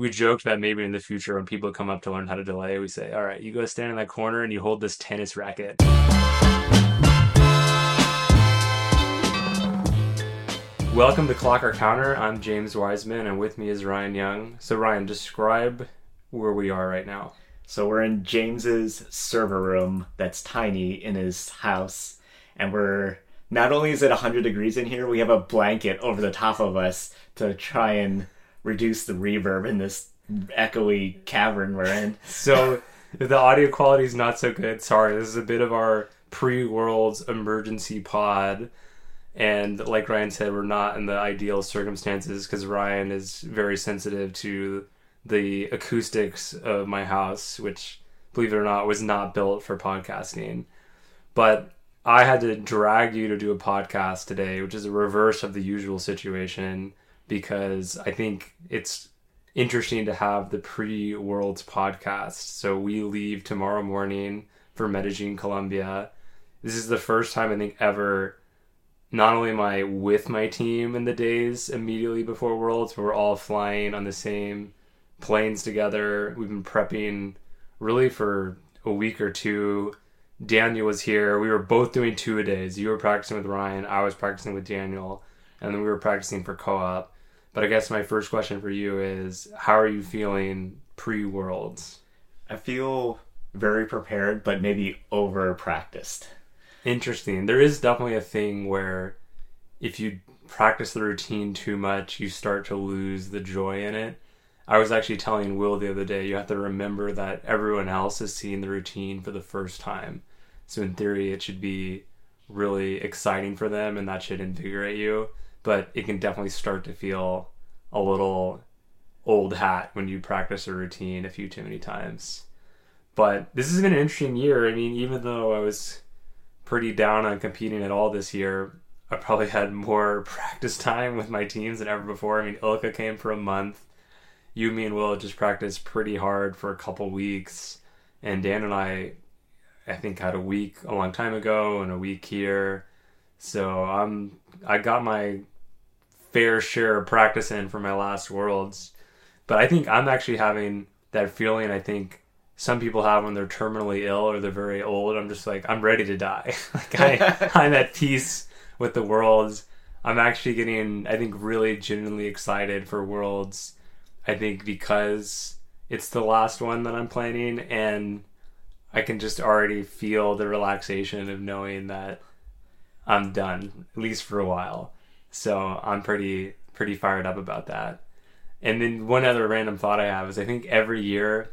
we joked that maybe in the future when people come up to learn how to delay, we say, "All right, you go stand in that corner and you hold this tennis racket." Welcome to Clock or Counter. I'm James Wiggins, and with me is Ryan Young. So, Ryan, describe where we are right now. So we're in James's server room that's tiny in his house, and we're not only is it 100 degrees in here, we have a blanket over the top of us to try and reduce the reverb in this echoey cavern we're in. So, the audio quality is not so good, sorry. This is a bit of our pre-world's emergency pod. And like Ryan said, we're not in the ideal circumstances because Ryan is very sensitive to the acoustics of my house, which, believe it or not, was not built for podcasting. But I had to drag you to do a podcast today, which is a reverse of the usual situation because I think it's interesting to have the pre Worlds podcast. So we leave tomorrow morning for Medellin, Colombia. This is the first time I think ever not only am I with my team in the days immediately before Worlds, but we're all flying on the same planes together. We've been prepping really for a week or two. Daniel was here. We were both doing two a days. You were practicing with Ryan. I was practicing with Daniel, and then we were practicing for co-op. But I guess my first question for you is, how are you feeling pre-worlds? I feel very prepared, but maybe over practiced. Interesting. There is definitely a thing where if you practice the routine too much, you start to lose the joy in it. I was actually telling Will the other day, you have to remember that everyone else is seeing the routine for the first time. So in theory, it should be really exciting for them and that should invigorate you. But it can definitely start to feel a little old hat when you practice a routine a few too many times. But this has been an interesting year. I mean, even though I was pretty down on competing at all this year. I probably had more practice time with my teams than ever before. I mean, Ilka came for a month. You, me, and Will just practiced pretty hard for a couple weeks. And Dan and I, I think, had a week a long time ago and a week here. So I'm, I got my fair share of practice in for my last Worlds. But I think I'm actually having that feeling. I think some people have when they're terminally ill or they're very old. I'm just like, I'm ready to die. like I, I'm at peace with the worlds. I'm actually getting, I think, really genuinely excited for worlds. I think because it's the last one that I'm planning, and I can just already feel the relaxation of knowing that I'm done, at least for a while. So I'm pretty pretty fired up about that. And then one other random thought I have is I think every year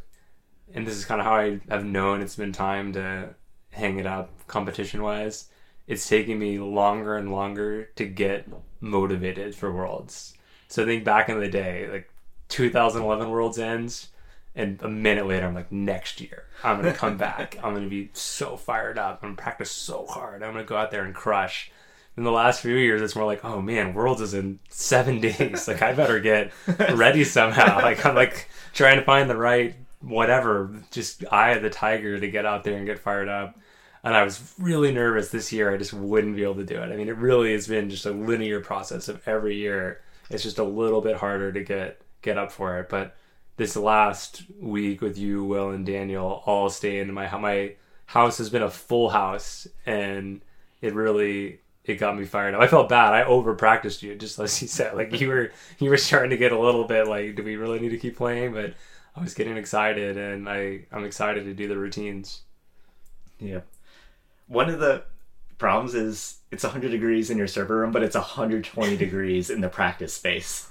and this is kind of how I have known it's been time to hang it up competition wise. It's taking me longer and longer to get motivated for Worlds. So I think back in the day, like 2011 Worlds ends, and a minute later, I'm like, next year, I'm gonna come back. I'm gonna be so fired up. I'm gonna practice so hard. I'm gonna go out there and crush. In the last few years, it's more like, oh man, Worlds is in seven days. Like I better get ready somehow. Like I'm like trying to find the right whatever, just eye of the tiger to get out there and get fired up. And I was really nervous this year. I just wouldn't be able to do it. I mean, it really has been just a linear process of every year. It's just a little bit harder to get get up for it. But this last week with you, Will, and Daniel all staying in my my house has been a full house, and it really it got me fired up. I felt bad. I over practiced you, just as you said. Like you were you were starting to get a little bit like, do we really need to keep playing? But I was getting excited, and I I'm excited to do the routines. Yeah. One of the problems is it's 100 degrees in your server room, but it's 120 degrees in the practice space.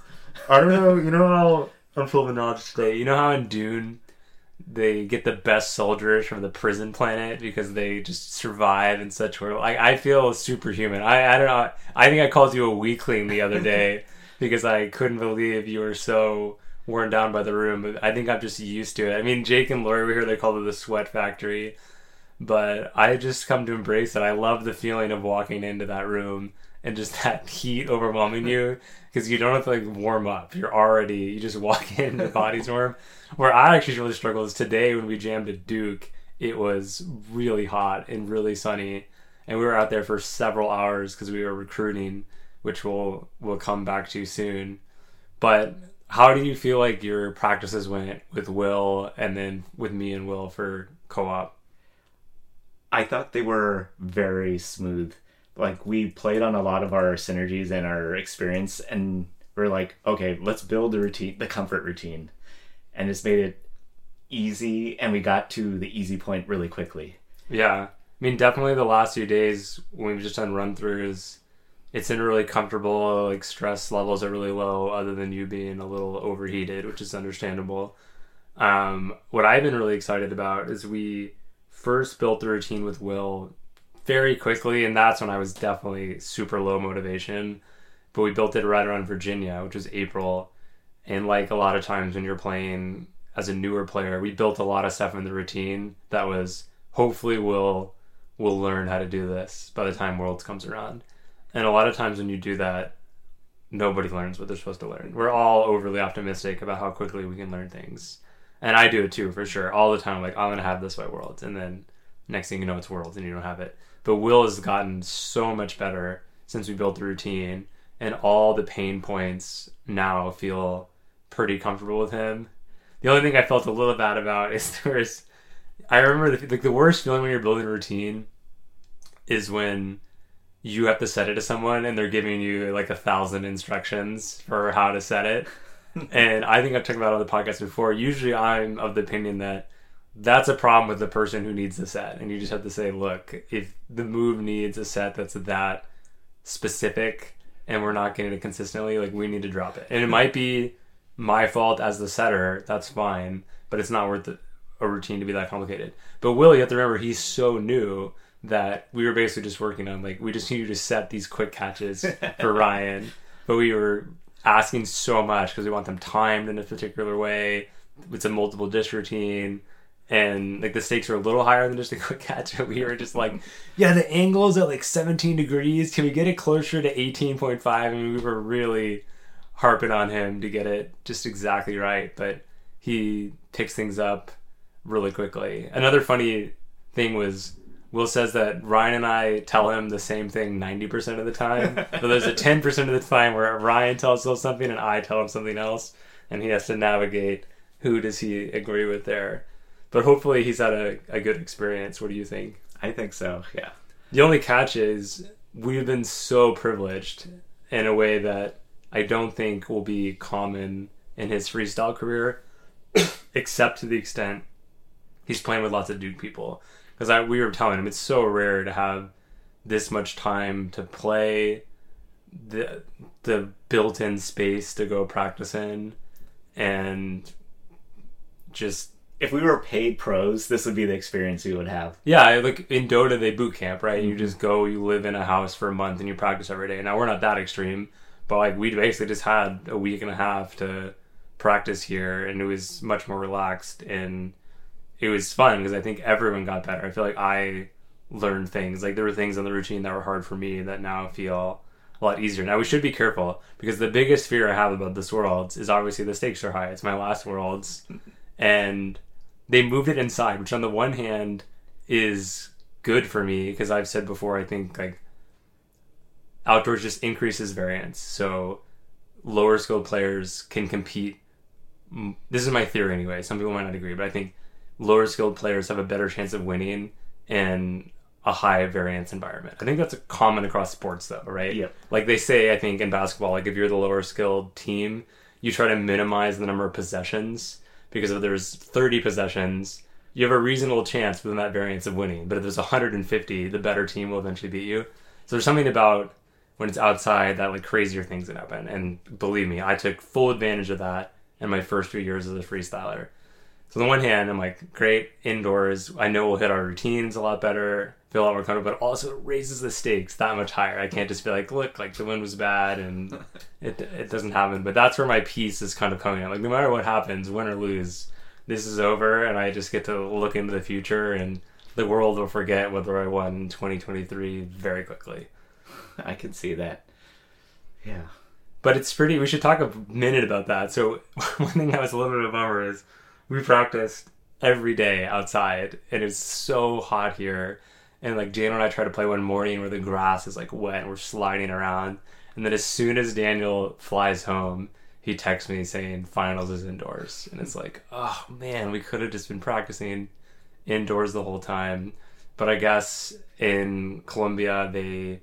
I don't know. You know how I'm full of knowledge today. You know how in Dune they get the best soldiers from the prison planet because they just survive in such world. Like I feel superhuman. I I don't know. I think I called you a weakling the other day because I couldn't believe you were so worn down by the room. But I think I'm just used to it. I mean, Jake and Lori were here. They called it the sweat factory, but I just come to embrace it. I love the feeling of walking into that room and just that heat overwhelming you because you don't have to like warm up. You're already you just walk in, the body's warm. Where I actually really struggle is today when we jammed at Duke. It was really hot and really sunny, and we were out there for several hours because we were recruiting, which we'll we'll come back to soon. But how do you feel like your practices went with Will and then with me and Will for co-op? I thought they were very smooth. Like we played on a lot of our synergies and our experience, and we're like, okay, let's build the routine, the comfort routine, and it's made it easy. And we got to the easy point really quickly. Yeah, I mean, definitely the last few days when we've just done run throughs, it's in a really comfortable. Like stress levels are really low, other than you being a little overheated, which is understandable. Um, what I've been really excited about is we first built the routine with Will very quickly, and that's when I was definitely super low motivation. But we built it right around Virginia, which was April. And like a lot of times when you're playing as a newer player, we built a lot of stuff in the routine that was hopefully we'll we'll learn how to do this by the time Worlds comes around. And a lot of times when you do that, nobody learns what they're supposed to learn. We're all overly optimistic about how quickly we can learn things. And I do it too, for sure. All the time, like, I'm going to have this by Worlds. And then next thing you know, it's Worlds and you don't have it. But Will has gotten so much better since we built the routine. And all the pain points now feel pretty comfortable with him. The only thing I felt a little bad about is there's, I remember the, like the worst feeling when you're building a routine is when you have to set it to someone and they're giving you like a thousand instructions for how to set it. and I think I've talked about on the podcast before. Usually I'm of the opinion that that's a problem with the person who needs the set. And you just have to say, look, if the move needs a set that's that specific and we're not getting it consistently, like we need to drop it. And it might be my fault as the setter, that's fine, but it's not worth a routine to be that complicated. But Will, you have to remember, he's so new that we were basically just working on like we just needed to set these quick catches for Ryan, but we were asking so much because we want them timed in a particular way. It's a multiple dish routine. And like the stakes are a little higher than just a quick catch. we were just like, yeah, the angle is at like 17 degrees. Can we get it closer to 18.5? I mean, we were really harping on him to get it just exactly right, but he picks things up really quickly. Another funny thing was Will says that Ryan and I tell him the same thing 90% of the time. but there's a 10% of the time where Ryan tells us something and I tell him something else, and he has to navigate who does he agree with there. But hopefully he's had a, a good experience. What do you think? I think so, yeah. The only catch is we've been so privileged in a way that I don't think will be common in his freestyle career, except to the extent he's playing with lots of Duke people because we were telling him it's so rare to have this much time to play the the built-in space to go practice in and just if we were paid pros this would be the experience we would have yeah like in dota they boot camp right mm-hmm. you just go you live in a house for a month and you practice every day now we're not that extreme but like we basically just had a week and a half to practice here and it was much more relaxed and it was fun because I think everyone got better. I feel like I learned things. Like there were things in the routine that were hard for me that now feel a lot easier. Now we should be careful because the biggest fear I have about this world is obviously the stakes are high. It's my last worlds, and they moved it inside, which on the one hand is good for me because I've said before I think like outdoors just increases variance, so lower skilled players can compete. This is my theory anyway. Some people might not agree, but I think lower skilled players have a better chance of winning in a high variance environment. I think that's common across sports though, right? Yep. Like they say, I think in basketball, like if you're the lower skilled team, you try to minimize the number of possessions because if there's 30 possessions, you have a reasonable chance within that variance of winning. But if there's 150, the better team will eventually beat you. So there's something about when it's outside that like crazier things can happen. And believe me, I took full advantage of that in my first few years as a freestyler. So on the one hand, I'm like, great indoors. I know we'll hit our routines a lot better, feel a lot more comfortable, but also it raises the stakes that much higher. I can't just be like, look, like the wind was bad and it it doesn't happen. But that's where my peace is kind of coming out. Like no matter what happens, win or lose, this is over, and I just get to look into the future, and the world will forget whether I won 2023 very quickly. I can see that. Yeah. But it's pretty. We should talk a minute about that. So one thing that was a little bit of a bummer is we practiced every day outside, and it's so hot here. And like Daniel and I tried to play one morning where the grass is like wet and we're sliding around. And then as soon as Daniel flies home, he texts me saying finals is indoors, and it's like, oh man, we could have just been practicing indoors the whole time. But I guess in Colombia they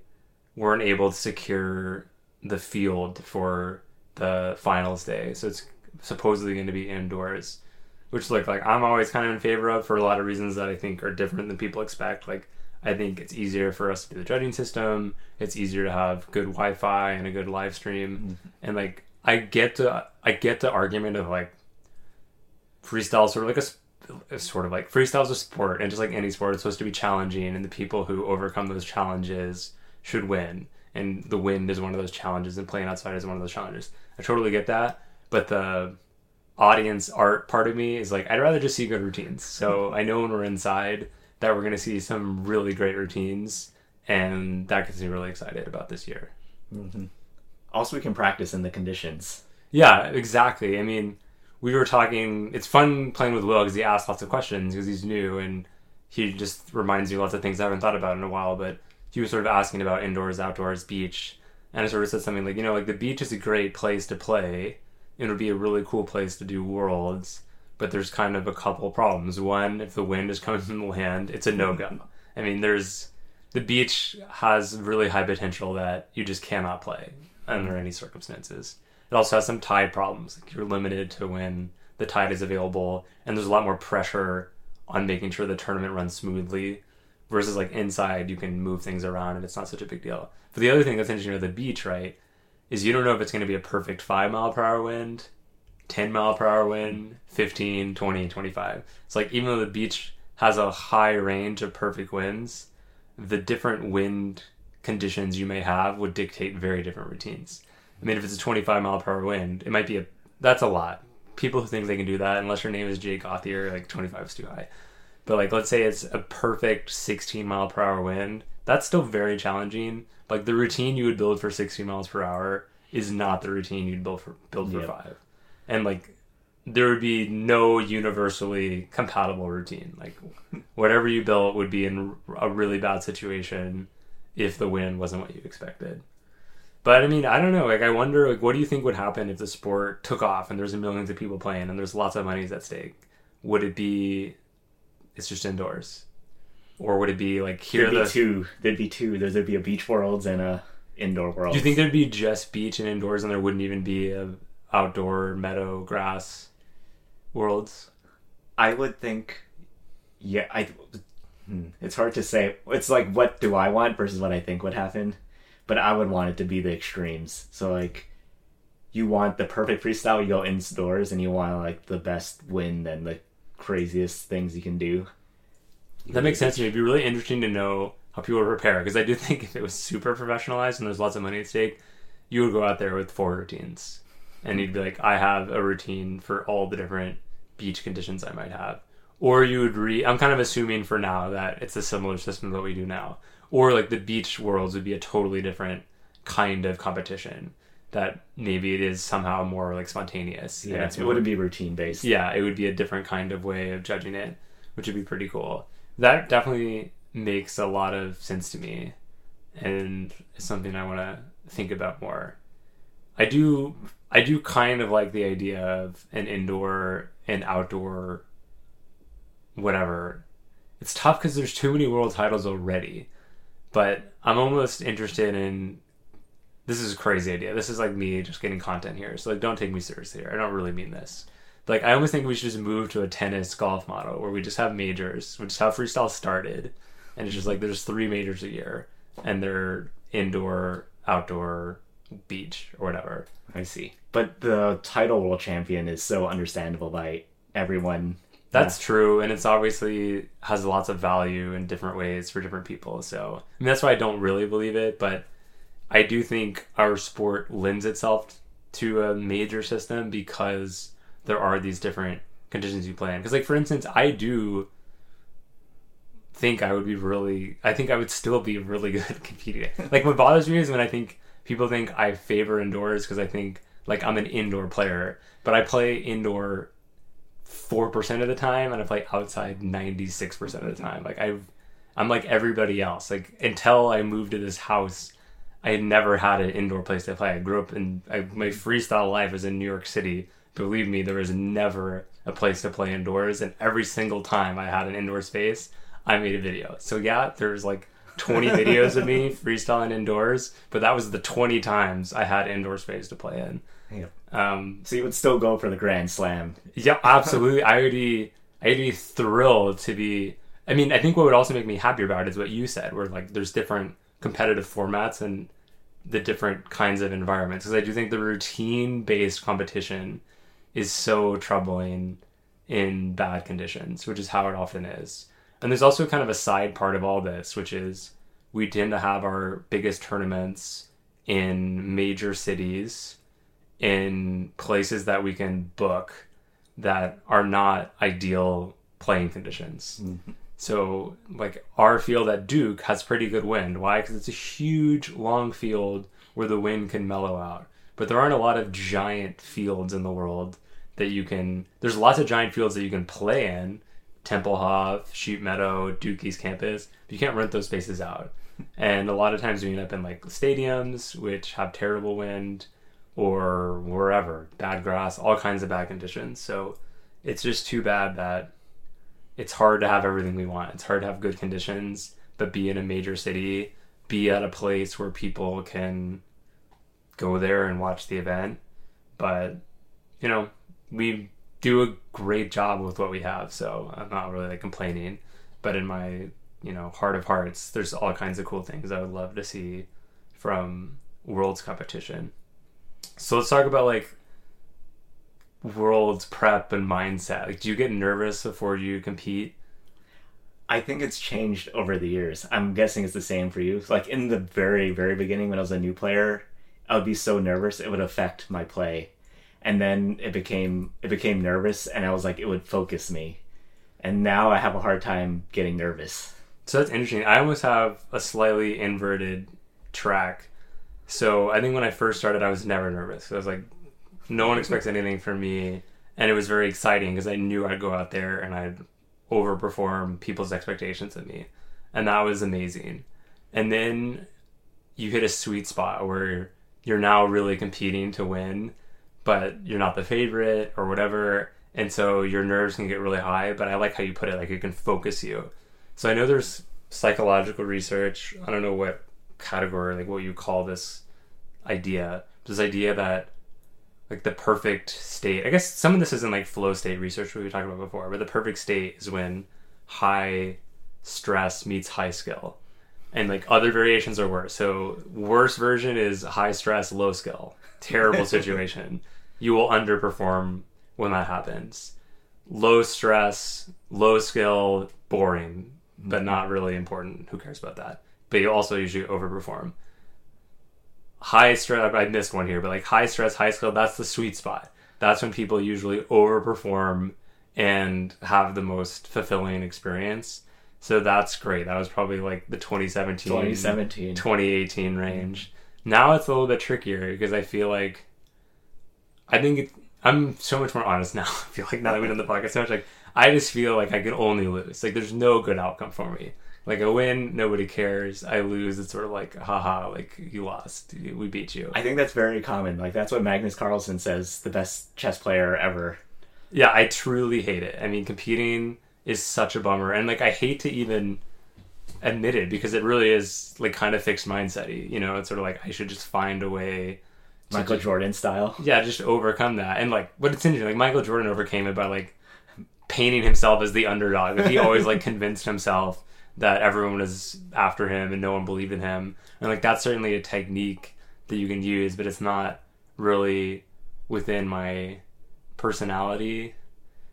weren't able to secure the field for the finals day, so it's supposedly going to be indoors, which like like I'm always kind of in favor of for a lot of reasons that I think are different than people expect. Like I think it's easier for us to do the judging system. It's easier to have good Wi-Fi and a good live stream, mm-hmm. and like I get the I get the argument of like freestyle sort of like a, a sort of like freestyle is a sport, and just like any sport, it's supposed to be challenging, and the people who overcome those challenges should win. And the wind is one of those challenges, and playing outside is one of those challenges. I totally get that, but the audience art part of me is like I'd rather just see good routines. So I know when we're inside that we're going to see some really great routines, and that gets me really excited about this year. Mm-hmm. Also, we can practice in the conditions. Yeah, exactly. I mean, we were talking. It's fun playing with Will because he asks lots of questions because he's new and he just reminds you of lots of things I haven't thought about in a while. But he was sort of asking about indoors, outdoors, beach, and I sort of said something like, you know, like the beach is a great place to play. It would be a really cool place to do worlds but there's kind of a couple problems. One, if the wind is coming from the land, it's a no go. Mm-hmm. I mean, there's the beach has really high potential that you just cannot play under mm-hmm. any circumstances. It also has some tide problems. Like you're limited to when the tide is available, and there's a lot more pressure on making sure the tournament runs smoothly. Versus like inside, you can move things around, and it's not such a big deal. But the other thing that's interesting about the beach, right, is you don't know if it's going to be a perfect five mile per hour wind 10 mile per hour wind, 15, 20, 25. It's like even though the beach has a high range of perfect winds, the different wind conditions you may have would dictate very different routines. I mean, if it's a 25 mile per hour wind, it might be a that's a lot. People who think they can do that, unless your name is Jake Gauthier, like 25 is too high. But like, let's say it's a perfect 16 mile per hour wind, that's still very challenging. Like the routine you would build for 16 miles per hour is not the routine you'd build for build for yep. five and like there would be no universally compatible routine. Like whatever you built would be in a really bad situation if the win wasn't what you expected. But I mean, I don't know. Like I wonder like what do you think would happen if the sport took off and there's millions of people playing and there's lots of money at stake? Would it be it's just indoors? Or would it be like here there'd be the... two there'd be two. There'd be a beach worlds and a indoor world. Do you think there'd be just beach and indoors and there wouldn't even be a outdoor meadow grass worlds? I would think, yeah, I. Hmm, it's hard to say. It's like what do I want versus what I think would happen, but I would want it to be the extremes. So like, you want the perfect freestyle, you go indoors, and you want like the best wind and the craziest things you can do. That makes sense to me. It'd be really interesting to know how people prepare because I do think if it was super professionalized and there's lots of money at stake, you would go out there with four routines and you'd be like, I have a routine for all the different beach conditions I might have. Or you would read, I'm kind of assuming for now that it's a similar system that we do now. Or like the beach worlds would be a totally different kind of competition that maybe it is somehow more like spontaneous. Yeah, it wouldn't be routine based. Yeah, it would be a different kind of way of judging it, which would be pretty cool. That definitely makes a lot of sense to me and it's something I want to think about more. I do I do kind of like the idea of an indoor and outdoor whatever. It's tough because there's too many world titles already. But I'm almost interested in this is a crazy idea. This is like me just getting content here. So like don't take me seriously here. I don't really mean this. Like I almost think we should just move to a tennis golf model where we just have majors, which is how freestyle started. And it's just like there's three majors a year and they're indoor, outdoor, beach or whatever. I see. But the title world champion is so understandable by everyone. That's yeah. true, and it's obviously has lots of value in different ways for different people. So I mean, that's why I don't really believe it, but I do think our sport lends itself to a major system because there are these different conditions you play in. Because, like for instance, I do think I would be really. I think I would still be really good at competing. like what bothers me is when I think people think I favor indoors because I think like I'm an indoor player, but I play indoor four percent of the time and I play outside ninety six percent of the time. Like I've I'm like everybody else. Like until I moved to this house, I had never had an indoor place to play. I grew up in I, my freestyle life was in New York City. Believe me, there was never a place to play indoors, and every single time I had an indoor space, I made a video. So yeah, there's like 20 videos of me freestyling indoors, but that was the 20 times I had indoor space to play in. Yeah. Um, So you would still go for the Grand Slam. yeah, absolutely. I would be, I'd be thrilled to be. I mean, I think what would also make me happy about it is what you said, where like there's different competitive formats and the different kinds of environments. Because I do think the routine-based competition is so troubling in bad conditions, which is how it often is. And there's also kind of a side part of all this, which is we tend to have our biggest tournaments in major cities, in places that we can book that are not ideal playing conditions. Mm-hmm. So, like our field at Duke has pretty good wind. Why? Because it's a huge, long field where the wind can mellow out. But there aren't a lot of giant fields in the world that you can. There's lots of giant fields that you can play in. Tempelhof, Sheep Meadow, East Campus. But you can't rent those spaces out. And a lot of times you end up in like stadiums, which have terrible wind, or wherever, bad grass, all kinds of bad conditions. So it's just too bad that it's hard to have everything we want. It's hard to have good conditions, but be in a major city, be at a place where people can go there and watch the event. But, you know, we do a great job with what we have, so I'm not really like complaining. But in my, you know, heart of hearts, there's all kinds of cool things I would love to see from Worlds competition. So let's talk about like world's prep and mindset. Like, do you get nervous before you compete? I think it's changed over the years. I'm guessing it's the same for you. Like in the very, very beginning when I was a new player, I would be so nervous it would affect my play. And then it became it became nervous and I was like it would focus me. And now I have a hard time getting nervous. So that's interesting. I almost have a slightly inverted track. So I think when I first started, I was never nervous. I was like, no one expects anything from me, and it was very exciting because I knew I'd go out there and I'd overperform people's expectations of me, and that was amazing. And then you hit a sweet spot where you're now really competing to win, but you're not the favorite or whatever, and so your nerves can get really high. But I like how you put it, like it can focus you. So I know there's psychological research. I don't know what category, like what you call this idea. This idea that like the perfect state. I guess some of this isn't like flow state research we talked about before, but the perfect state is when high stress meets high skill. And like other variations are worse. So worst version is high stress, low skill. Terrible situation. you will underperform when that happens. Low stress, low skill, boring, but not really important. Who cares about that? But you also usually overperform. High stress, I missed one here, but like high stress, high skill, that's the sweet spot. That's when people usually overperform and have the most fulfilling experience. So that's great. That was probably like the 2017, 2017. 2018 range. Now it's a little bit trickier because I feel like I think it, I'm so much more honest now. I feel like now that we've done the podcast so much, like I just feel like I can only lose. Like there's no good outcome for me. Like I win, nobody cares. I lose, it's sort of like, haha, like you lost, we beat you. I think that's very common. Like that's what Magnus Carlsen says, the best chess player ever. Yeah, I truly hate it. I mean, competing is such a bummer, and like I hate to even admit it because it really is like kind of fixed mindset. You know, it's sort of like I should just find a way. to Michael Jordan style. yeah, just overcome that. And like, but it's interesting. Like Michael Jordan overcame it by like painting himself as the underdog. Like, he always like convinced himself that everyone was after him and no one believed in him. And like that's certainly a technique that you can use, but it's not really within my personality.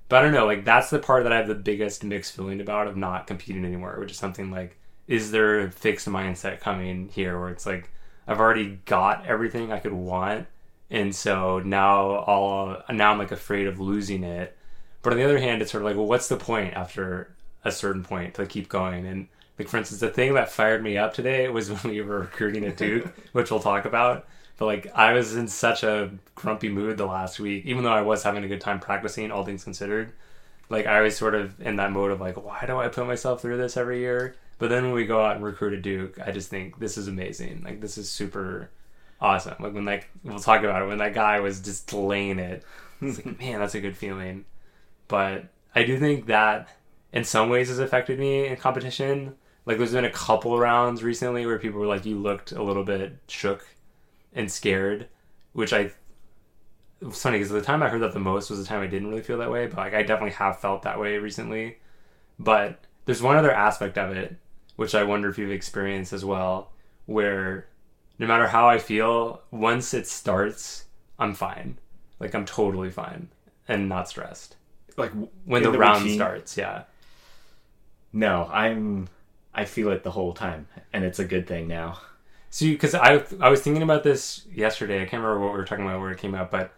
But I don't know. Like that's the part that I have the biggest mixed feeling about of not competing anymore, which is something like, is there a fixed mindset coming here where it's like I've already got everything I could want, and so now all now I'm like afraid of losing it. But on the other hand, it's sort of like, well, what's the point after a certain point to keep going? And like for instance, the thing that fired me up today was when we were recruiting at Duke, which we'll talk about. But like I was in such a grumpy mood the last week, even though I was having a good time practicing, all things considered. Like I was sort of in that mode of like, why do I put myself through this every year? But then when we go out and recruit a Duke, I just think this is amazing. Like this is super awesome. Like when like we'll talk about it when that guy was just laying it. It's like man, that's a good feeling. But I do think that in some ways has affected me in competition. Like there's been a couple rounds recently where people were like, "You looked a little bit shook and scared," which I it was funny because the time I heard that the most was the time I didn't really feel that way. But like I definitely have felt that way recently. But there's one other aspect of it which I wonder if you've experienced as well, where no matter how I feel, once it starts, I'm fine. Like I'm totally fine and not stressed. Like When in the, round routine? starts, yeah. No, I'm. I feel it the whole time, and it's a good thing now. So, because I I was thinking about this yesterday. I can't remember what we were talking about where it came out, but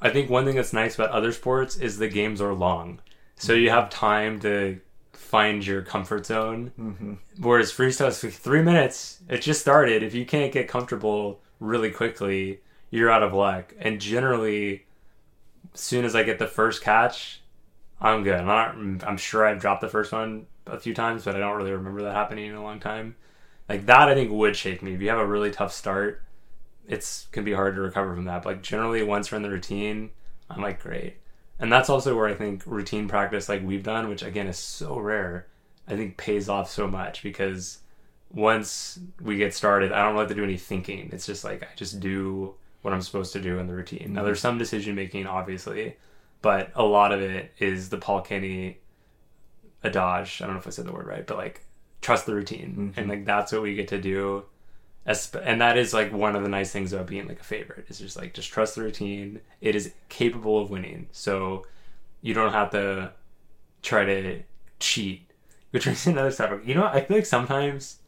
I think one thing that's nice about other sports is the games are long, so you have time to find your comfort zone. Mm-hmm. Whereas freestyle is three minutes. It just started. If you can't get comfortable really quickly, you're out of luck. And generally, as soon as I get the first catch, I'm good. I'm, not, I'm sure I've dropped the first one a few times, but I don't really remember that happening in a long time. Like that, I think would shake me. If you have a really tough start, it's can be hard to recover from that. But like generally, once we're in the routine, I'm like great. And that's also where I think routine practice, like we've done, which again is so rare, I think pays off so much because once we get started, I don't have to do any thinking. It's just like I just do what I'm supposed to do in the routine. Now there's some decision making, obviously, but a lot of it is the Paul Kenny adage. I don't know if I said the word right, but like trust the routine, and mm-hmm. like that's what we get to do. And that is like one of the nice things about being like a favorite is just like just trust the routine. It is capable of winning, so you don't have to try to cheat. Which is another topic. You know, what? I feel like sometimes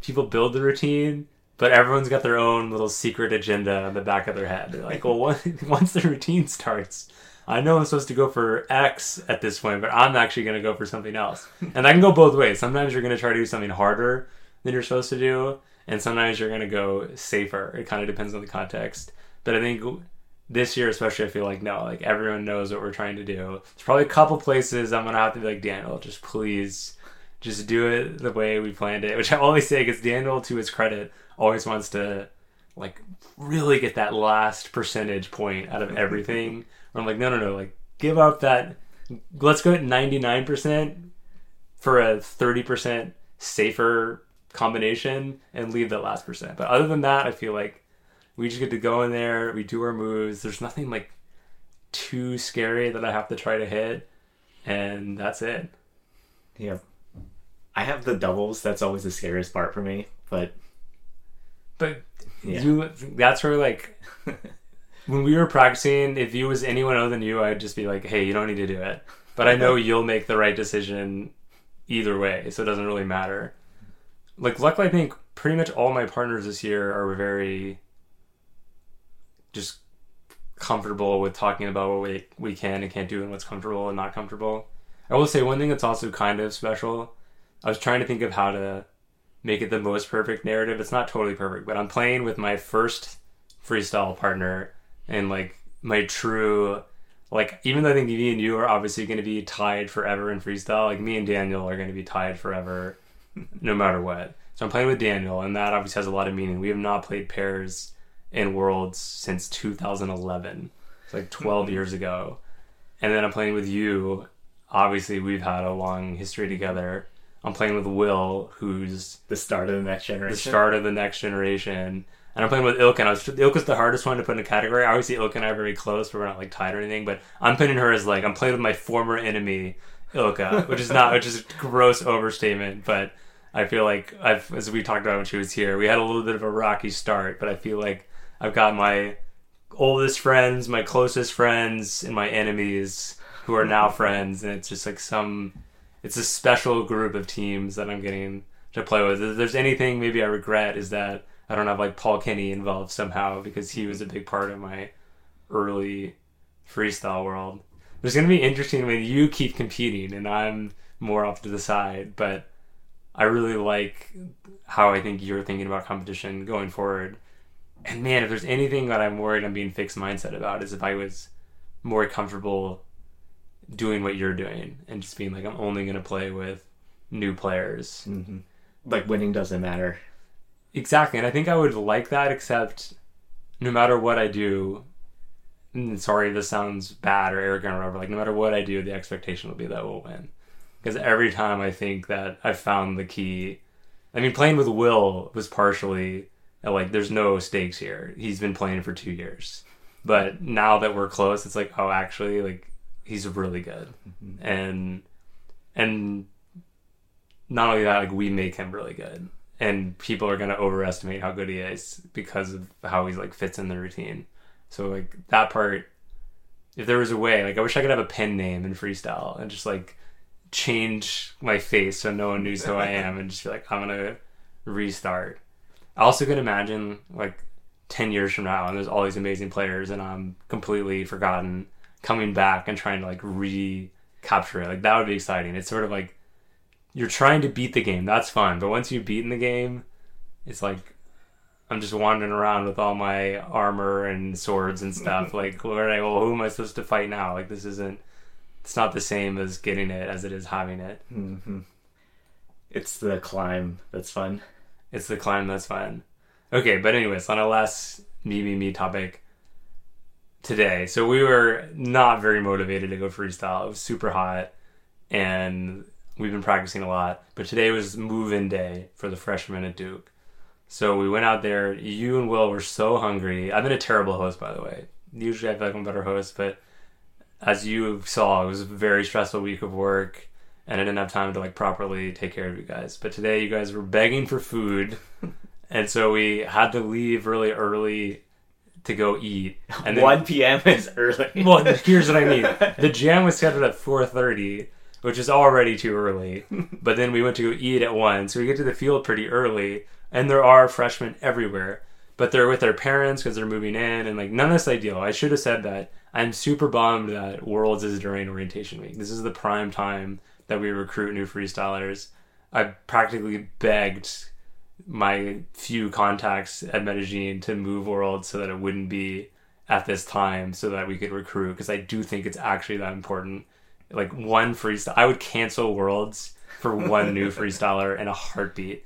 people build the routine, but everyone's got their own little secret agenda in the back of their head. They're like, well, once, the routine starts, I know I'm supposed to go for X at this point, but I'm actually going to go for something else. And that can go both ways. Sometimes you're going to try to do something harder than you're supposed to do, and sometimes you're going to go safer. It kind of depends on the context. But I think this year, especially, I feel like no, like everyone knows what we're trying to do. There's probably a couple places I'm going to have to be like, Daniel, just please just do it the way we planned it. Which I always say because Daniel, to his credit, always wants to like really get that last percentage point out of everything. I'm like, no, no, no, like give up that. Let's go at 99% for a 30% safer combination and leave that last percent. But other than that, I feel like we just get to go in there, we do our moves. There's nothing like too scary that I have to try to hit, and that's it. Yeah. I have the doubles. That's always the scariest part for me. But But Yeah. you, that's where like when we were practicing, if you was anyone other than you, I'd just be like, hey, you don't need to do it. But I know you'll make the right decision either way, so it doesn't really matter. Like, luckily, I think pretty much all my partners this year are very just comfortable with talking about what we, we can and can't do and what's comfortable and not comfortable. I will say one thing that's also kind of special. I was trying to think of how to make it the most perfect narrative. It's not totally perfect, but I'm playing with my first freestyle partner and like my true like even though I think me and you are obviously going to be tied forever in freestyle, like me and Daniel are going to be tied forever no matter what. So I'm playing with Daniel and that obviously has a lot of meaning. We have not played pairs in worlds since 2011. It's like 12 hmm. years ago. And then I'm playing with you. Obviously, we've had a long history together. I'm playing with Will, who's the start of the next generation. the start of the next generation. And I'm playing with Ilk, and I was Ilk is the hardest one to put in a category. Obviously, Ilk and I are very close, but we're not like tied or anything. But I'm putting her as like I'm playing with my former enemy, Ilka, which is not which is a gross overstatement. But I feel like I've as we talked about when she was here, we had a little bit of a rocky start, but I feel like I've got my oldest friends, my closest friends, and my enemies who are now friends, and it's just like some it's a special group of teams that I'm getting to play with. If there's anything maybe I regret is that I don't have like Paul Kenny involved somehow because he was a big part of my early freestyle world. It's going to be interesting when you keep competing and I'm more off to the side, but I really like how I think you're thinking about competition going forward. And man, if there's anything that I'm worried I'm being fixed mindset about is if I was more comfortable doing what you're doing and just being like I'm only going to play with new players. hmm Like winning doesn't matter. Exactly, and I think I would like that, except no matter what I do, and sorry this sounds bad or arrogant or whatever, like no matter what I do, the expectation will be that we'll win. Because every time I think that I've found the key, I mean, playing with Will was partially uh, like there's no stakes here. He's been playing for two years, but now that we're close, it's like oh, actually, like he's really good, and and not only that, like we make him really good and people are gonna overestimate how good he is because of how he's like fits in the routine. So like that part, if there was a way, like I wish I could have a pen name in freestyle and just like change my face so no one knows who I am and just be like I'm gonna restart. I also could imagine like ten years from now and there's all these amazing players and I'm completely forgotten coming back and trying to like recapture it. Like that would be exciting. It's sort of like you're trying to beat the game. That's fun. But once you've beaten the game, it's like I'm just wandering around with all my armor and swords and stuff. like, where well, who am I supposed to fight now? Like, this isn't. It's not the same as getting it as it is having it. hmm It's the climb that's fun. It's the climb that's fun. Okay, but anyways, on a less me me me topic today. So we were not very motivated to go freestyle. It was super hot, and we've been practicing a lot. But today was move-in day for the freshmen at Duke. So we went out there. You and Will were so hungry. I've been a terrible host, by the way. Usually I feel like I'm a better host, but as you saw, it was a very stressful week of work, and I didn't have time to like properly take care of you guys. But today, you guys were begging for food, and so we had to leave really early to go eat. And then, 1 p.m. is early. well, here's what I mean. The jam was scheduled at 4:30, which is already too early. But then we went to go eat at one, so we get to the field pretty early, and there are freshmen everywhere. But they're with their parents because they're moving in, and like none of this ideal. I should have said that. I'm super bummed that Worlds is during orientation week. This is the prime time that we recruit new freestylers. I practically begged my few contacts at Medellin to move Worlds so that it wouldn't be at this time so that we could recruit because I do think it's actually that important. Like one freestyle, I would cancel Worlds for one new freestyler in a heartbeat.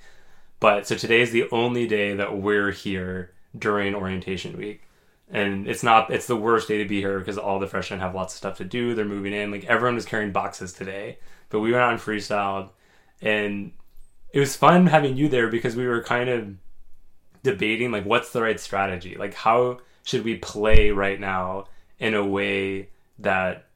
But so today is the only day that we're here during orientation week. And it's not, it's the worst day to be here because all the freshmen have lots of stuff to do. They're moving in. Like everyone was carrying boxes today. But we went out and freestyled. And it was fun having you there because we were kind of debating like what's the right strategy like how should we play right now in a way that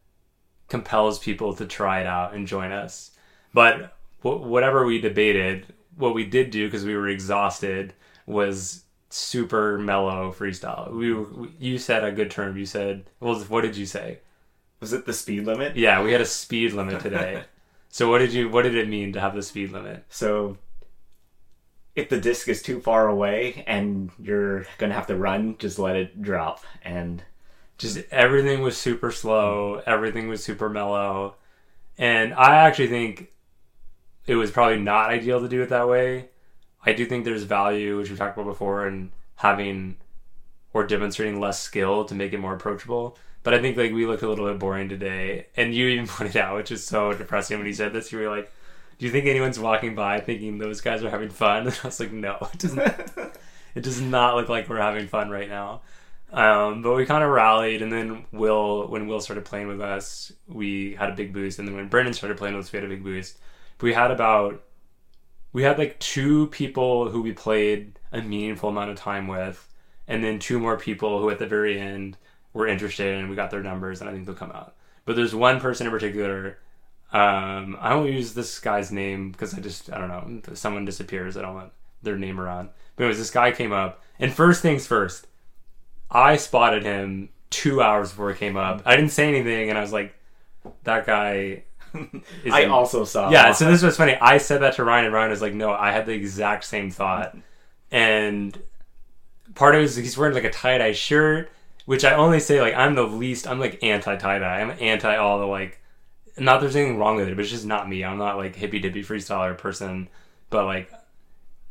compels people to try it out and join us but wh- whatever we debated what we did do because we were exhausted was super mellow freestyle. We, we you said a good term. You said well what did you say? Was it the speed limit? yeah we had a speed limit today. So what did you what did it mean to have the speed limit? So if the disc is too far away and you're gonna have to run, just let it drop. And just everything was super slow. Everything was super mellow. And i actually think it was probably not ideal to do it that way. I do think there's value which we talked about before in having or demonstrating less skill to make it more approachable. But i think like we looked a little bit boring today. And you even pointed out which is so depressing when you said this you were like do you think anyone's walking by thinking those guys are having fun? And i was like no it doesn't it does not look like we're having fun right now. Um, but we kind of rallied, and then Will, when Will started playing with us, we had a big boost, and then when Brendan started playing with us, we had a big boost. We had about, we had like two people who we played a meaningful amount of time with, and then two more people who at the very end were interested, and we got their numbers, and I think they'll come out. But there's one person in particular. Um, I don't use this guy's name because I just I don't know. Someone disappears, I don't want their name around. But anyways, this guy came up, and first things first, I spotted him two hours before he came up. I didn't say anything, and I was like, "That guy." I in- also saw. yeah. So this was funny. I said that to Ryan, and Ryan was like, "No, I had the exact same thought." And part of it is he's wearing like a tie dye shirt, which I only say like I'm the least. I'm like anti tie dye. I'm anti all the like. Not there's anything wrong with it, but it's just not me. I'm not like hippy dippy freestyler person. But like,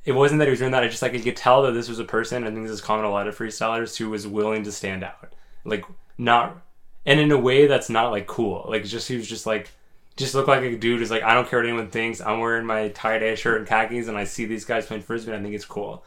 it wasn't that he was doing that. I just like you could tell that this was a person. I think this is common a lot of freestylers who was willing to stand out, like not, and in a way that's not like cool. Like just he was just like just look like a dude who's like, I don't care what anyone thinks. I'm wearing my tie dye shirt and khakis, and I see these guys playing frisbee, and I think it's cool.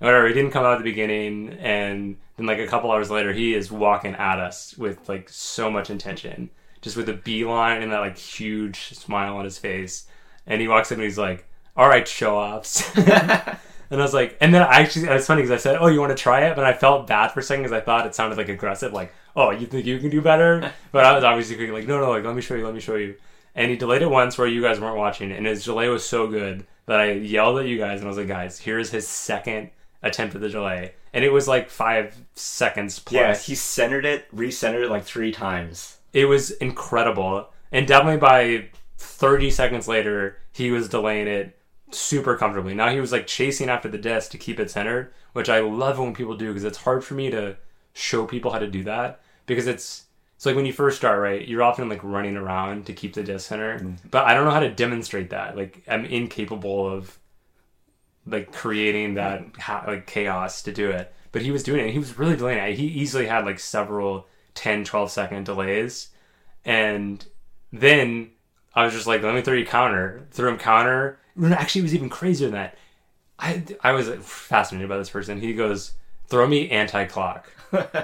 And whatever, he didn't come out at the beginning, and then like a couple hours later, he is walking at us with like so much intention, just with a beeline and that like huge smile on his face. And he walks in and he's like, "All right, show offs." And I was like, and then I actually, it's funny because I said, "Oh, you want to try it?" But I felt bad for a second because I thought it sounded like aggressive, like, "Oh, you think you can do better?" But I was obviously like, "No, no, like, let me show you, let me show you." And he delayed it once where you guys weren't watching, and his delay was so good that I yelled at you guys and I was like, "Guys, here's his second attempt at the delay," and it was like five seconds plus. Yeah, he centered it, recentered it like three times. It was incredible, and definitely by thirty seconds later, he was delaying it super comfortably. Now he was like chasing after the disc to keep it centered, which I love when people do because it's hard for me to show people how to do that because it's it's like when you first start, right? You're often like running around to keep the disc center, mm. but I don't know how to demonstrate that. Like I'm incapable of like creating that ha- like chaos to do it. But he was doing it. and He was really delaying it. He easily had like several 10, 12 second delays, and then I was just like, let me throw you counter. Threw him counter. Actually, it was even crazier than that. I, I was fascinated by this person. He goes, throw me anti clock.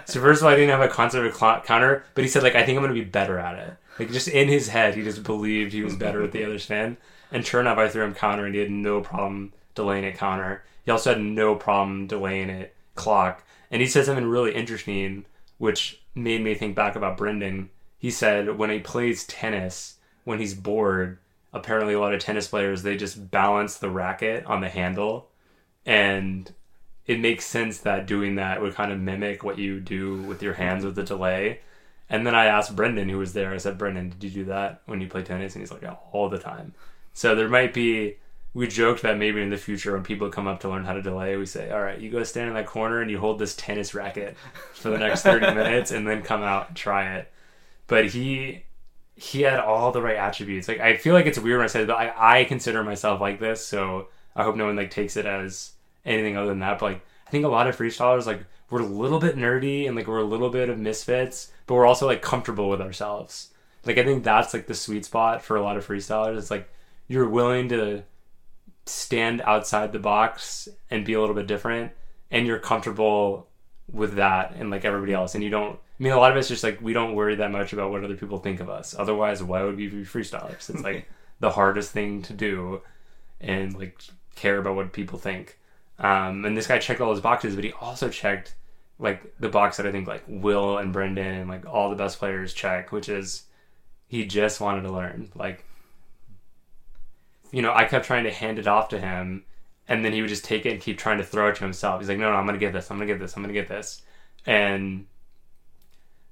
So first of all, I didn't have a concept of clock counter, but he said like I think I'm gonna be better at it. Like just in his head, he just believed he was better at the other spin. And sure enough, I threw him counter, and he had no problem delaying it counter. He also had no problem delaying it clock. And he said something really interesting, which made me think back about Brendan. He said when he plays tennis, when he's bored, apparently a lot of tennis players they just balance the racket on the handle and it makes sense that doing that would kind of mimic what you do with your hands with the delay. And then I asked Brendan, who was there, I said, Brendan, did you do that when you play tennis? And he's like, yeah, all the time. So there might be, we joked that maybe in the future when people come up to learn how to delay, we say, all right, you go stand in that corner and you hold this tennis racket for the next 30 minutes and then come out and try it. But he, he had all the right attributes. Like I feel like it's weird when I say it, but I, I consider myself like this, so I hope no one like takes it as anything other than that. But like I think a lot of freestylers like we're a little bit nerdy and like we're a little bit of misfits, but we're also like comfortable with ourselves. Like I think that's like the sweet spot for a lot of freestylers. It's like you're willing to stand outside the box and be a little bit different and you're comfortable with that and like everybody else and you don't I mean, a lot of it's just like we don't worry that much about what other people think of us. Otherwise, why would we be freestylers? It's like the hardest thing to do, and like care about what people think. Um, and this guy checked all those boxes, but he also checked like the box that I think like Will and Brendan and like all the best players check, which is he just wanted to learn. Like, you know, I kept trying to hand it off to him, and then he would just take it and keep trying to throw it to himself. He's like, no, no, I'm gonna get this. I'm gonna get this. I'm gonna get this. And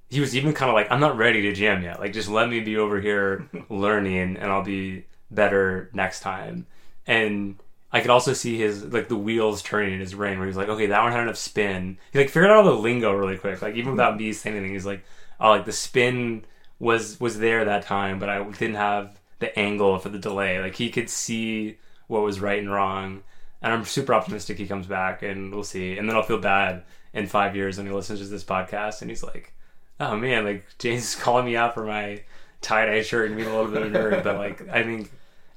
he was even kind of like, I'm not ready to jam yet. Like, just let me be over here learning, and I'll be better next time. And I could also see his like the wheels turning in his brain, where he's like, okay, that one had enough spin. He like figured out all the lingo really quick. Like even without me saying anything, he's like, oh, like the spin was was there that time, but I didn't have the angle for the delay. Like he could see what was right and wrong. And I'm super optimistic he comes back, and we'll see. And then I'll feel bad in five years when he listens to this podcast, and he's like, oh man, like James is calling me out for my tie dye shirt and being a little bit of a nerd, but like I think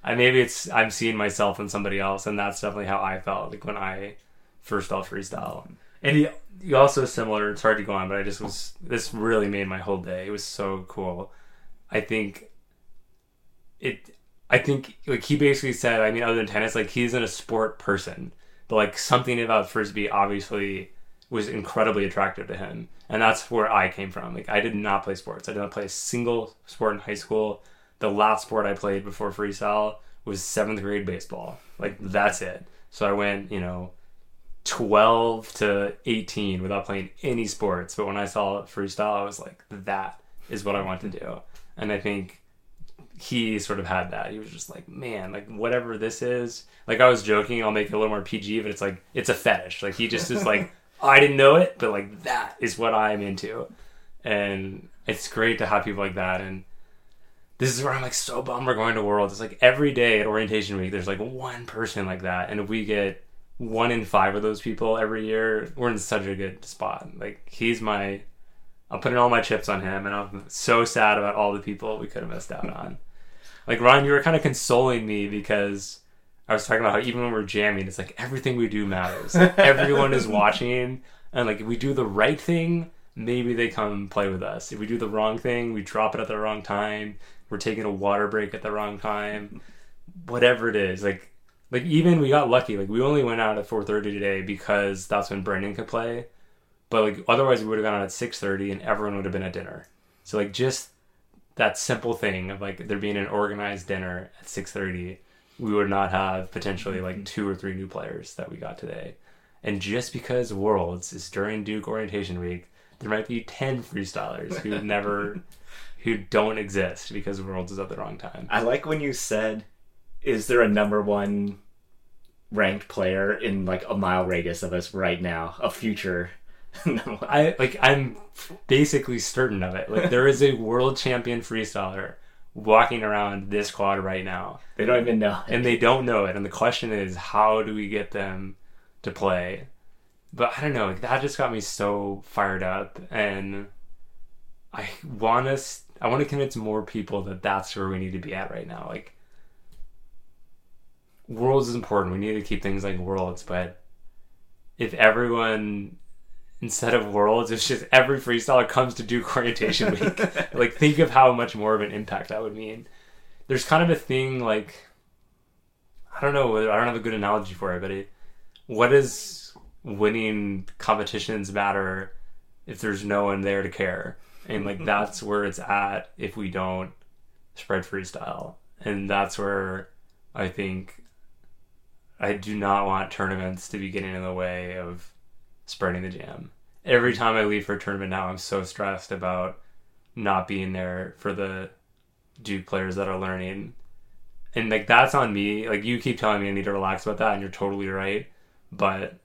I maybe it's I'm seeing myself in somebody else, and that's definitely how I felt like when I first felt freestyle. And he, he also similar. It's hard to go on, but I just was this really made my whole day. It was so cool. I think it. I think like he basically said. I mean, other than tennis, like he's in a sport person, but like something about frisbee obviously was incredibly attractive to him. And that's where I came from. Like I did not play sports. I did not play a single sport in high school. The last sport I played before freestyle was seventh grade baseball. Like that's it. So I went, you know, 12 to 18 without playing any sports. But when I saw freestyle, I was like, that is what I want to do. And I think he sort of had that. He was just like, man, like whatever this is. Like I was joking, I'll make it a little more PG, but it's like it's a fetish. Like he just is like I didn't know it, but like that is what I'm into. And it's great to have people like that. And this is where I'm like so bummed we're going to World. It's like every day at orientation week, there's like one person like that. And if we get one in five of those people every year, we're in such a good spot. Like he's my, I'm putting all my chips on him, and I'm so sad about all the people we could have missed out on. like Ron, you were kind of consoling me because I was talking about how even when we're jamming, it's like everything we do matters. Everyone is watching, and like if we do the right thing, maybe they come play with us. If we do the wrong thing, we drop it at the wrong time. We're taking a water break at the wrong time. Whatever it is, like like even we got lucky. Like we only went out at four thirty today because that's when Brendan could play. But like otherwise we would have gone out at six thirty and everyone would have been at dinner. So like just that simple thing of like there being an organized dinner at six thirty, we would not have potentially like mm-hmm. two or three new players that we got today. And just because Worlds is during Duke orientation week, there might be ten freestylers who never who don't exist because Worlds is at the wrong time. I like when you said, "Is there a number one ranked player in like a mile radius of us right now? A future?" I like I'm basically certain of it. Like there is a world champion freestyler walking around this quad right now, they don't even know. and they don't know it. And the question is, how do we get them to play? But I don't know. Like, that just got me so fired up, and I want us. I want to convince more people that that's where we need to be at right now. Like, worlds is important. We need to keep things like worlds, but if everyone instead of worlds, it's just every freestyler comes to Duke orientation week. like, think of how much more of an impact that would mean. There's kind of a thing like I don't know. I don't have a good analogy for it, but it, what does winning competitions matter if there's no one there to care? And like mm-hmm. that's where it's at if we don't spread freestyle, and that's where I think I do not want tournaments to be getting in the way of spreading the jam. Every time I leave for a tournament now, I'm so stressed about not being there for the Duke players that are learning. And like that's on me. Like you keep telling me I need to relax about that, and you're totally right. But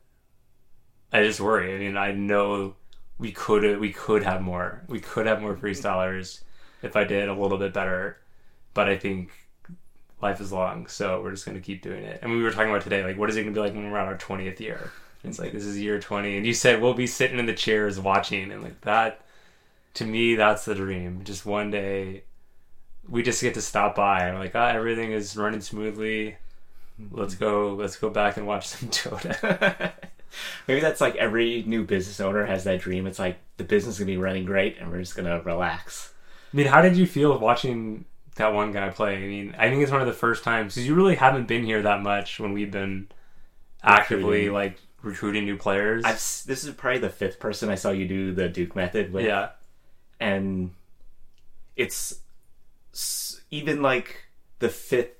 I just worry. I mean, I know we could we could have more. We could have more freestylers if I did a little bit better. But I think life is long, so we're just gonna keep doing it. And we were talking about today, like, what is it gonna be like when we're on our twentieth year? It's like this is year twenty, and you said we'll be sitting in the chairs watching, and like that. To me, that's the dream. Just one day, we just get to stop by and like, ah, everything is running smoothly. Let's go. Let's go back and watch some Dota. Maybe that's like every new business owner has that dream. It's like the business is gonna be running great, and we're just gonna relax. I mean, how did you feel watching that one guy play? I mean, I think it's one of the first times because you really haven't been here that much when we've been actively Recruiting. like recruiting new players. I've this is probably the fifth person I saw you do the Duke method with. yeah, and it's even like the fifth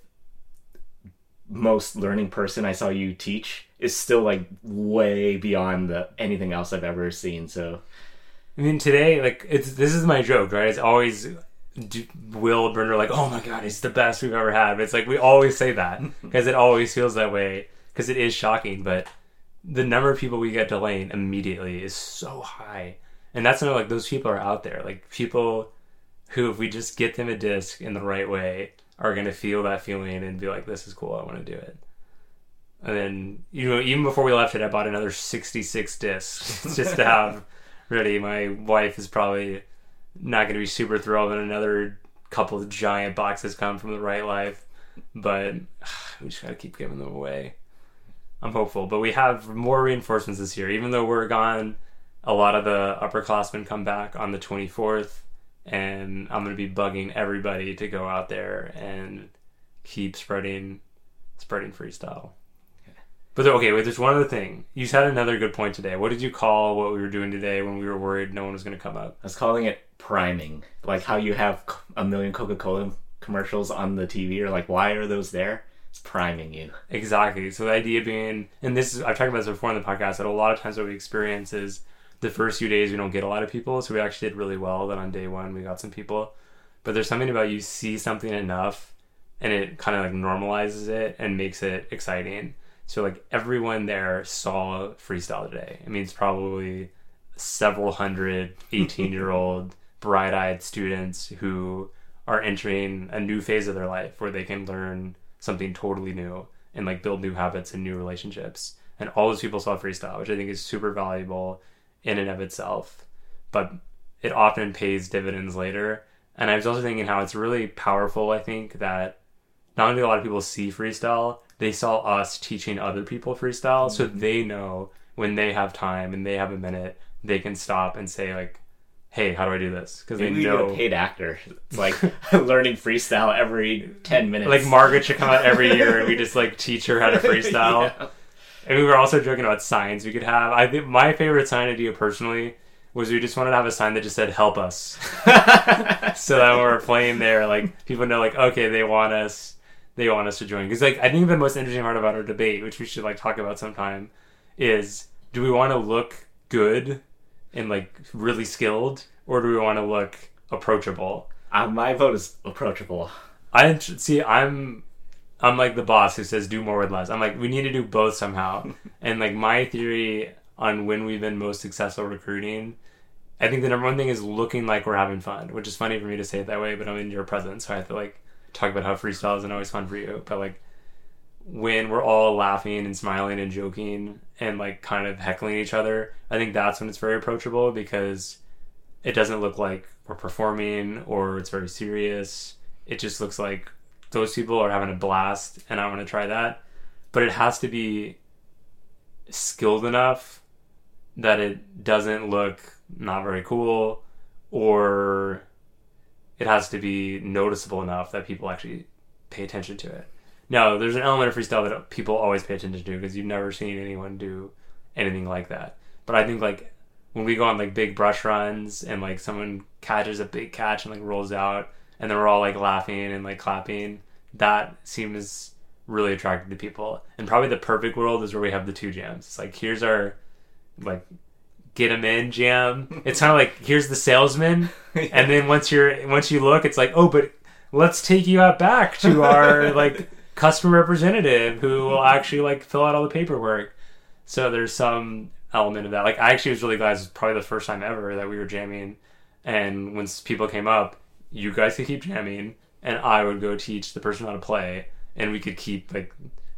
most learning person I saw you teach is still like way beyond the anything else I've ever seen. So I mean, today, like, it's this is my joke, right? It's always Will Brenner, like, oh my god, it's the best we've ever had. But it's like we always say that because it always feels that way because it is shocking. But the number of people we get to lane immediately is so high, and that's not like those people are out there, like people who, if we just get them a disc in the right way, are gonna feel that feeling and be like, this is cool, I want to do it. And then, you know, even before we left it, I bought another 66 discs just to have ready. My wife is probably not going to be super thrilled when another couple of giant boxes come from the right life, but we just got to keep giving them away. I'm hopeful, but we have more reinforcements this year. Even though we're gone, a lot of the upperclassmen come back on the 24th, and I'm going to be bugging everybody to go out there and keep spreading, spreading freestyle. But okay, wait. There's one other thing. You had another good point today. What did you call what we were doing today when we were worried no one was going to come up? I was calling it priming, like how you have a million Coca Cola commercials on the TV. Or like, why are those there? It's priming you. Exactly. So the idea being, and this is I've talked about this before in the podcast, that a lot of times what we experience is the first few days we don't get a lot of people, so we actually did really well. Then on day one we got some people, but there's something about you see something enough, and it kind of like normalizes it and makes it exciting. So like everyone there saw freestyle today. I mean, it's probably several hundred 18 year old bright eyed students who are entering a new phase of their life where they can learn something totally new and like build new habits and new relationships. And all those people saw freestyle, which I think is super valuable in and of itself. But it often pays dividends later And I was also thinking how it's really powerful, I think, that not only do a lot of people see freestyle, they saw us teaching other people freestyle, so mm-hmm. they know when they have time and they have a minute, they can stop and say like, "Hey, how do I do this?" Because they know. need a paid actor. It's like learning freestyle every ten minutes. Like Margaret should come out every year and we just like teach her how to freestyle. Yeah. And we were also joking about signs we could have. I think my favorite sign idea personally was we just wanted to have a sign that just said "Help us," so that when we're playing there, like people know, like okay, they want us, they want us to join. Because like I think the most interesting part about our debate, which we should like talk about sometime, is do we want to look good and like really skilled, or do we want to look approachable? Uh, my vote is approachable. I see. I'm, I'm like the boss who says do more with less. I'm like we need to do both somehow. and like my theory on when we've been most successful recruiting, I think the number one thing is looking like we're having fun, which is funny for me to say it that way, but I'm in your presence, so I have to like talk about how freestyle isn't always fun for you. But like when we're all laughing and smiling and joking and like kind of heckling each other, I think that's when it's very approachable because it doesn't look like we're performing or it's very serious. It just looks like those people are having a blast and I want to try that. But it has to be skilled enough that it doesn't look not very cool or it has to be noticeable enough that people actually pay attention to it. No, there's an element of freestyle that people always pay attention to because you've never seen anyone do anything like that. But I think like when we go on like big brush runs and like someone catches a big catch and like rolls out and then we're all like laughing and like clapping, that seems really attractive to people. And probably the perfect world is where we have the two jams. It's like here's our like get them in jam. It's kind of like here's the salesman, and then once you're once you look, it's like oh, but let's take you out back to our like customer representative who will actually like fill out all the paperwork. So there's some element of that. Like I actually was really glad. It was probably the first time ever that we were jamming, and once people came up, you guys could keep jamming, and I would go teach the person how to play, and we could keep like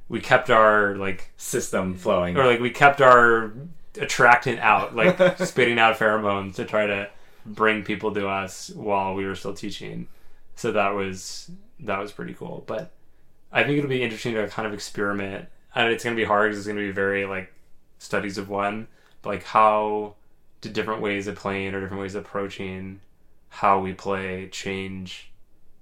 we kept our like System flowing. or like we kept our attractant out, like spitting out pheromones to try to bring people to us while we were still teaching. So that was that was pretty cool. But I think it'll be interesting to kind of experiment. And it's going to be hard because it's going to be very like studies of one, but like how do different ways of playing or different ways of approaching how we play change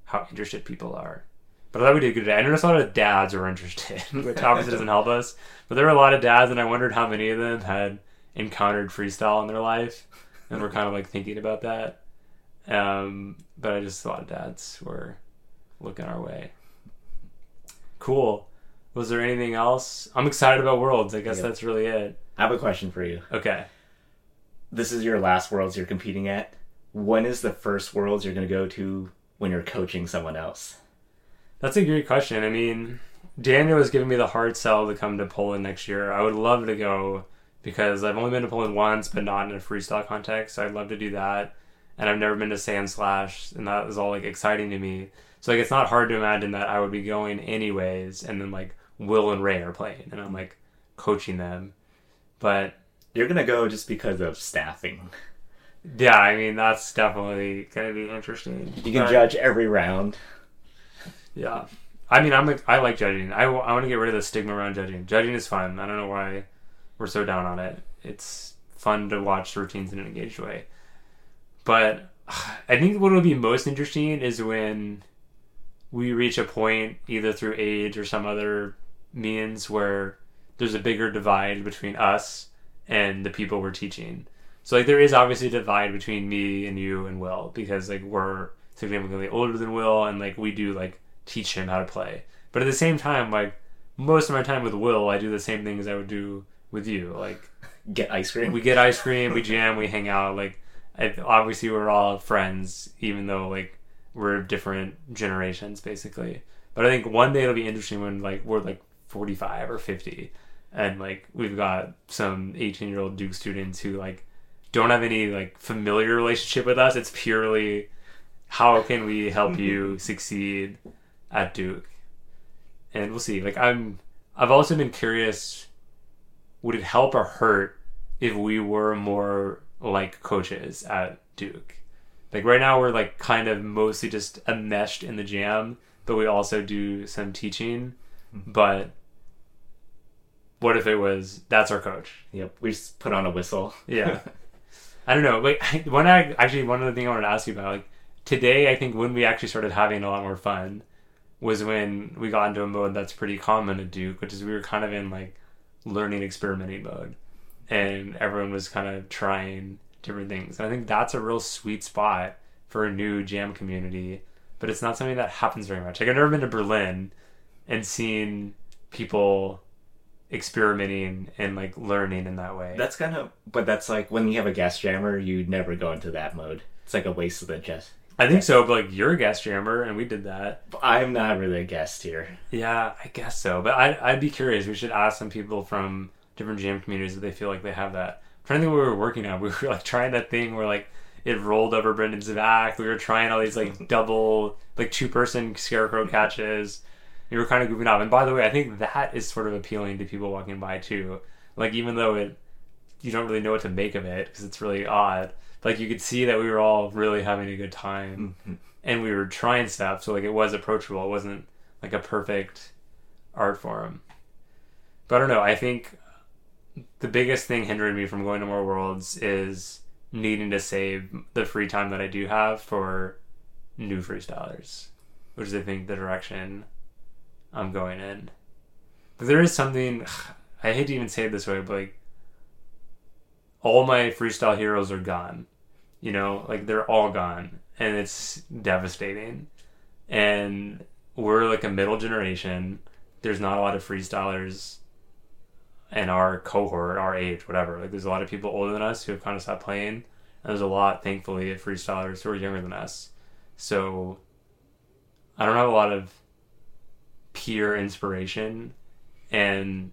how interested people are. But I thought we did a good today. I noticed a lot of dads were interested, which obviously doesn't help us. But there were a lot of dads, and I wondered how many of them had encountered freestyle in their life, and we're kind of like thinking about that. Um, but I just thought dads were looking our way. Cool. Was there anything else? I'm excited about Worlds. I guess Yeah. that's really it. I have a question for you. Okay. This is your last worlds you're competing at. When is the first worlds you're going to go to when you're coaching someone else? That's a great question. I mean, Daniel was giving me the hard sell to come to Poland next year. I would love to go because I've only been to Poland once, but not in a freestyle context. So I'd love to do that. And I've never been to Sand Slash, and that was all like exciting to me. So like, it's not hard to imagine that I would be going anyways, and then like Will and Ray are playing, and I'm like coaching them. But You're going to go just because of staffing. yeah, I mean that's definitely gonna be interesting. You can But- judge every round. Yeah. I mean, I'm a, I like judging. I, w- I want to get rid of the stigma around judging. Judging is fun. I don't know why we're so down on it. It's fun to watch routines in an engaged way. But I think what will be most interesting is when we reach a point, either through age or some other means, where there's a bigger divide between us and the people we're teaching. So like there is obviously a divide between me and you and Will because like we're significantly older than Will and like we do like teach him how to play. But at the same time, like most of my time with Will, I do the same things I would do with you. Like Get ice cream. we get ice cream, we jam, we hang out. Like obviously we're all friends, even though like we're different generations basically. But I think one day it'll be interesting when like we're like 45 or 50 and like we've got some 18 year old Duke students who like don't have any like familiar relationship with us. It's purely how can we help you succeed at Duke? And we'll see. Like I'm I've also been curious would it help or hurt if we were more like coaches at Duke? Like right now, we're like kind of mostly just enmeshed in the jam, but we also do some teaching. Mm-hmm. But what if it was that's our coach? Yep, we just put on a whistle. Yeah. I don't know. Like when I actually one other thing I wanted to ask you about, like today, I think when we actually started having a lot more fun was when we got into a mode that's pretty common at Duke, which is we were kind of in like learning experimenting mode, and everyone was kind of trying different things. And I think that's a real sweet spot for a new jam community, but it's not something that happens very much. Like I've never been to Berlin and seen people experimenting and like learning in that way. That's kind of, but that's like when you have a guest jammer, you never go into that mode. It's like a waste of the jet. I think so, but like you're a guest jammer, and we did that. I'm not really a guest here. Yeah, I guess so. But I, I'd be curious. We should ask some people from different jam communities if they feel like they have that. I'm trying to think what we were working on. We were like trying that thing where like it rolled over Brendan's back. We were trying all these like double, like two person scarecrow catches. We were kind of goofing off. And by the way, I think that is sort of appealing to people walking by too. Like even though it, you don't really know what to make of it because it's really odd like you could see that we were all really having a good time. Mhm. and we were trying stuff so like it was approachable. It wasn't like a perfect art form. But i don't know. I think the biggest thing hindering me from going to more worlds is needing to save the free time that i do have for new freestylers which is i think the direction i'm going in. But there is something i hate to even say it this way but like all my freestyle heroes are gone. You know, like they're all gone, and it's devastating. And we're like a middle generation. There's not a lot of freestylers in our cohort, our age, whatever. Like there's a lot of people older than us who have kind of stopped playing, and there's a lot, thankfully, of freestylers who are younger than us. So I don't have a lot of peer inspiration, and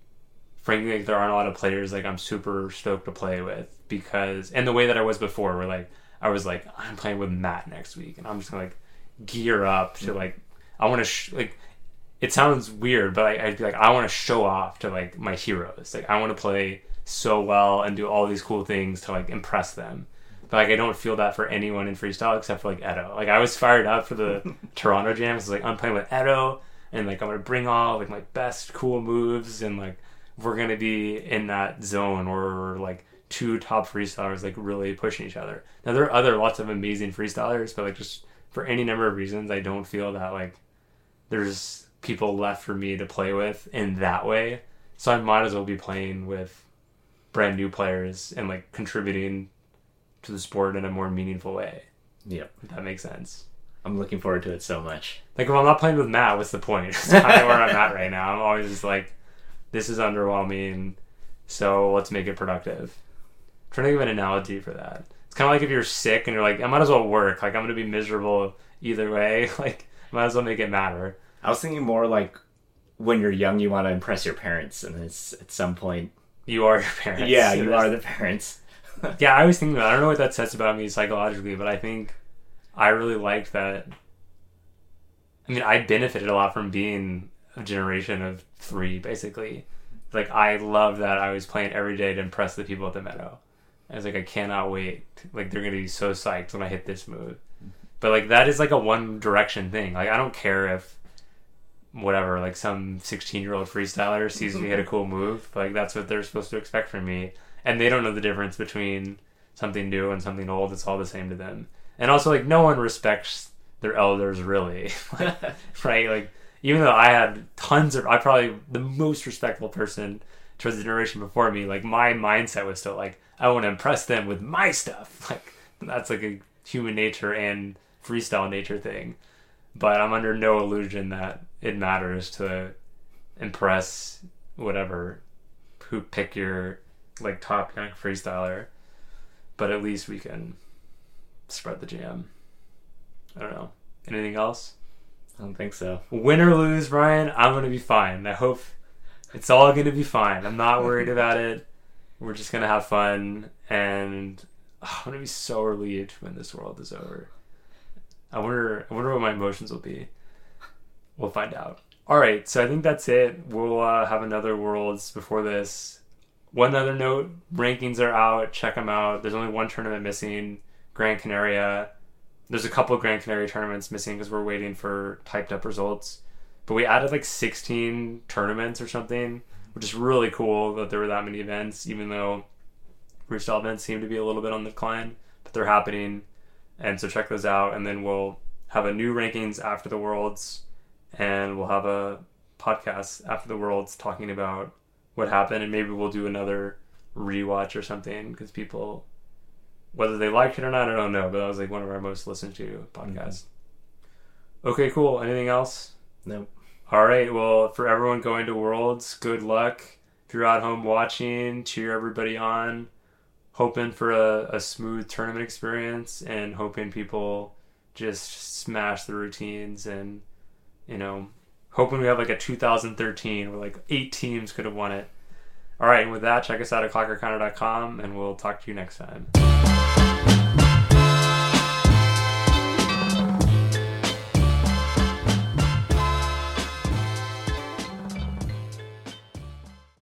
frankly, like there aren't a lot of players like I'm super stoked to play with because, and the way that I was before, where like I was like I'm playing with Matt next week, and I'm just gonna like gear up to like I want to sh- like. It sounds weird, but I, I'd be like I want to show off to like my heroes. Like I want to play so well and do all these cool things to like impress them. But like I don't feel that for anyone in freestyle except for like Edo. Like I was fired up for the Toronto jams. Like I'm playing with Edo and like I'm gonna bring all like my best cool moves and like we're gonna be in that zone we're like two top freestylers like really pushing each other. Now there are other lots of amazing freestylers, but like just for any number of reasons, I don't feel that like there's people left for me to play with in that way. So I might as well be playing with brand new players and like contributing to the sport in a more meaningful way. Yep, If that makes sense. I'm looking forward to it so much. Like if I'm not playing with Matt, what's the point? It's kind of where I'm at right now. I'm always just like, this is underwhelming, so let's make it productive. Trying to give an analogy for that. It's kind of like if you're sick and you're like, I might as well work. Like I'm gonna be miserable either way. Like might as well make it matter. I was thinking more like when you're young, you want to impress your parents, and it's at some point, You are your parents. yeah, you are the parents. Yeah, I was thinking. I don't know what that says about me psychologically, but I think I really liked that. I mean, I benefited a lot from being a generation of three, basically. Like, I love that I was playing every day to impress the people at the meadow. I was like, I cannot wait. Like, they're going to be so psyched when I hit this move. But, like, that is like a one direction thing. Like, I don't care if whatever, like some 16 year old freestyler sees me hit a cool move. Like, that's what they're supposed to expect from me. And they don't know the difference between something new and something old. It's all the same to them. And also, like, no one respects their elders really. Like, right? Like, even though I had tons of, I probably the most respectful person towards the generation before me. Like, my mindset was still like, I want to impress them with my stuff. Like, that's like a human nature and freestyle nature thing. But I'm under no illusion that it matters to impress whatever who pick your like top young freestyler. But at least we can spread the jam. I don't know. Anything else? I don't think so. Win or lose, Ryan, I'm gonna be fine. I hope it's all gonna be fine. I'm not worried about it. We're just gonna have fun, and oh, I'm gonna be so relieved when this world is over. I wonder. I wonder what my emotions will be. We'll find out. All right, so I think that's it. We'll uh, have another worlds before this. One other note: rankings are out. Check them out. There's only one tournament missing. Gran Canaria. there's a couple Grand Canary tournaments missing because we're waiting for typed up results. But we added like 16 tournaments or something, which is really cool that there were that many events, even though freestyle events seem to be a little bit on the decline, but they're happening. And so check those out, and then we'll have a new rankings after the Worlds, and we'll have a podcast after the Worlds talking about what happened, and maybe we'll do another rewatch or something because people, whether they liked it or not, I don't know. But that was like one of our most listened to podcasts. Mm-hmm. Okay, cool. Anything else? Nope. All right. Well, for everyone going to Worlds, good luck. If you're at home watching, cheer everybody on. Hoping for a, a smooth tournament experience and hoping people just smash the routines and, you know, hoping we have like a 2013 where like eight teams could have won it. All right. And with that, check us out at clockorcounter.com and we'll talk to you next time.